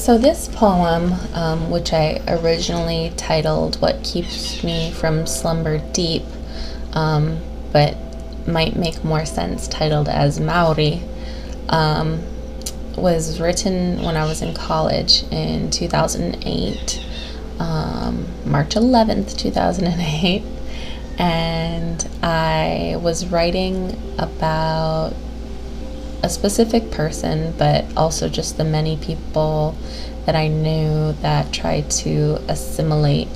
So, this poem, um, which I originally titled What Keeps Me from Slumber Deep, um, but might make more sense titled as Maori, um, was written when I was in college in 2008, um, March 11th, 2008. And I was writing about a specific person, but also just the many people that I knew that tried to assimilate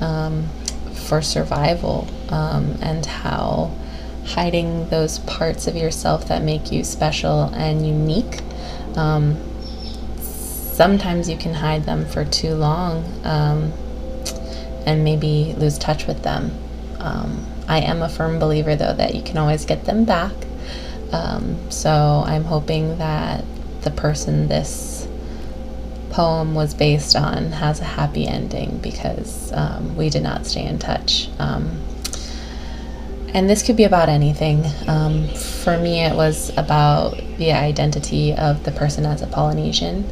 um, for survival um, and how hiding those parts of yourself that make you special and unique. Um, sometimes you can hide them for too long um, and maybe lose touch with them. Um, I am a firm believer, though, that you can always get them back. Um, so I'm hoping that the person this poem was based on has a happy ending because um, we did not stay in touch. Um, and this could be about anything. Um, for me, it was about the identity of the person as a Polynesian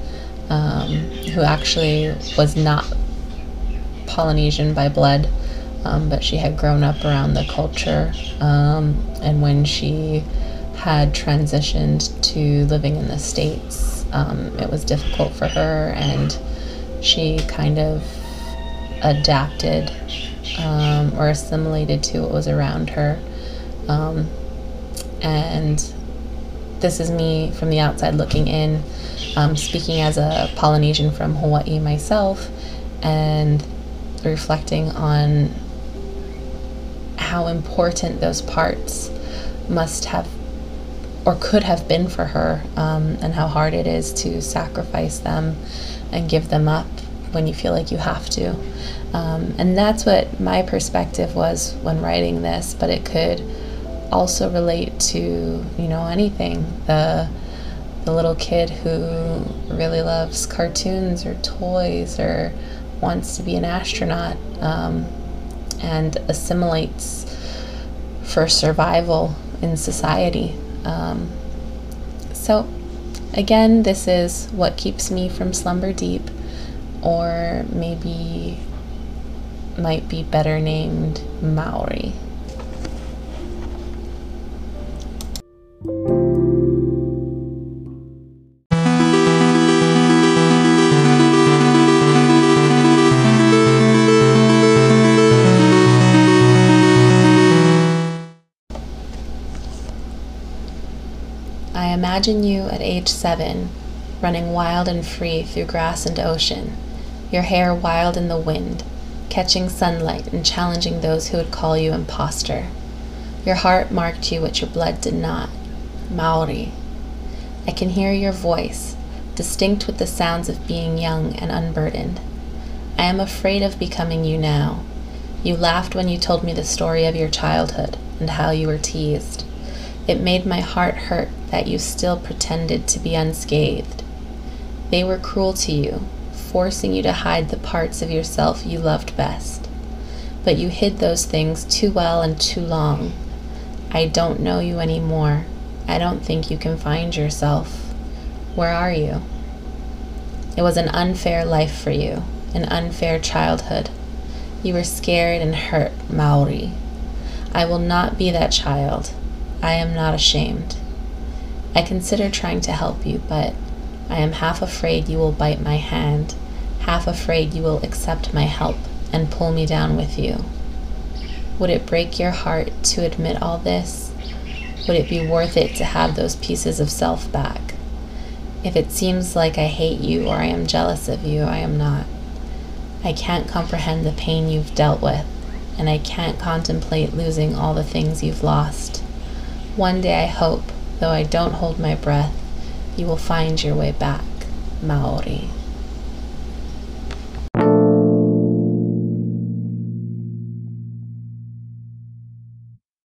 um, who actually was not Polynesian by blood. Um, but she had grown up around the culture, and when she had transitioned to living in the States, um, it was difficult for her, and she kind of adapted um, or assimilated to what was around her. Um, and this is me from the outside looking in, um, speaking as a Polynesian from Hawaii myself, and reflecting on how important those parts must have or could have been for her, um, and how hard it is to sacrifice them and give them up when you feel like you have to. Um, and that's what my perspective was when writing this, but it could also relate to, you know, anything. The the little kid who really loves cartoons or toys or wants to be an astronaut um, and assimilates for survival in society. Um, so, again, this is what keeps me from slumber deep, or maybe might be better named Maori. I imagine you at age seven, running wild and free through grass and ocean, your hair wild in the wind, catching sunlight and challenging those who would call you impostor. Your heart marked you what your blood did not. Maori. I can hear your voice, distinct with the sounds of being young and unburdened. I am afraid of becoming you now. You laughed when you told me the story of your childhood and how you were teased. It made my heart hurt that you still pretended to be unscathed. They were cruel to you, forcing you to hide the parts of yourself you loved best. But you hid those things too well and too long. I don't know you anymore. I don't think you can find yourself. Where are you? It was an unfair life for you, an unfair childhood. You were scared and hurt, Maori. I will not be that child. I am not ashamed. I consider trying to help you, but I am half afraid you will bite my hand, half afraid you will accept my help and pull me down with you. Would it break your heart to admit all this? Would it be worth it to have those pieces of self back? If it seems like I hate you or I am jealous of you, I am not. I can't comprehend the pain you've dealt with, and I can't contemplate losing all the things you've lost. One day I hope, though I don't hold my breath, you will find your way back, Maori.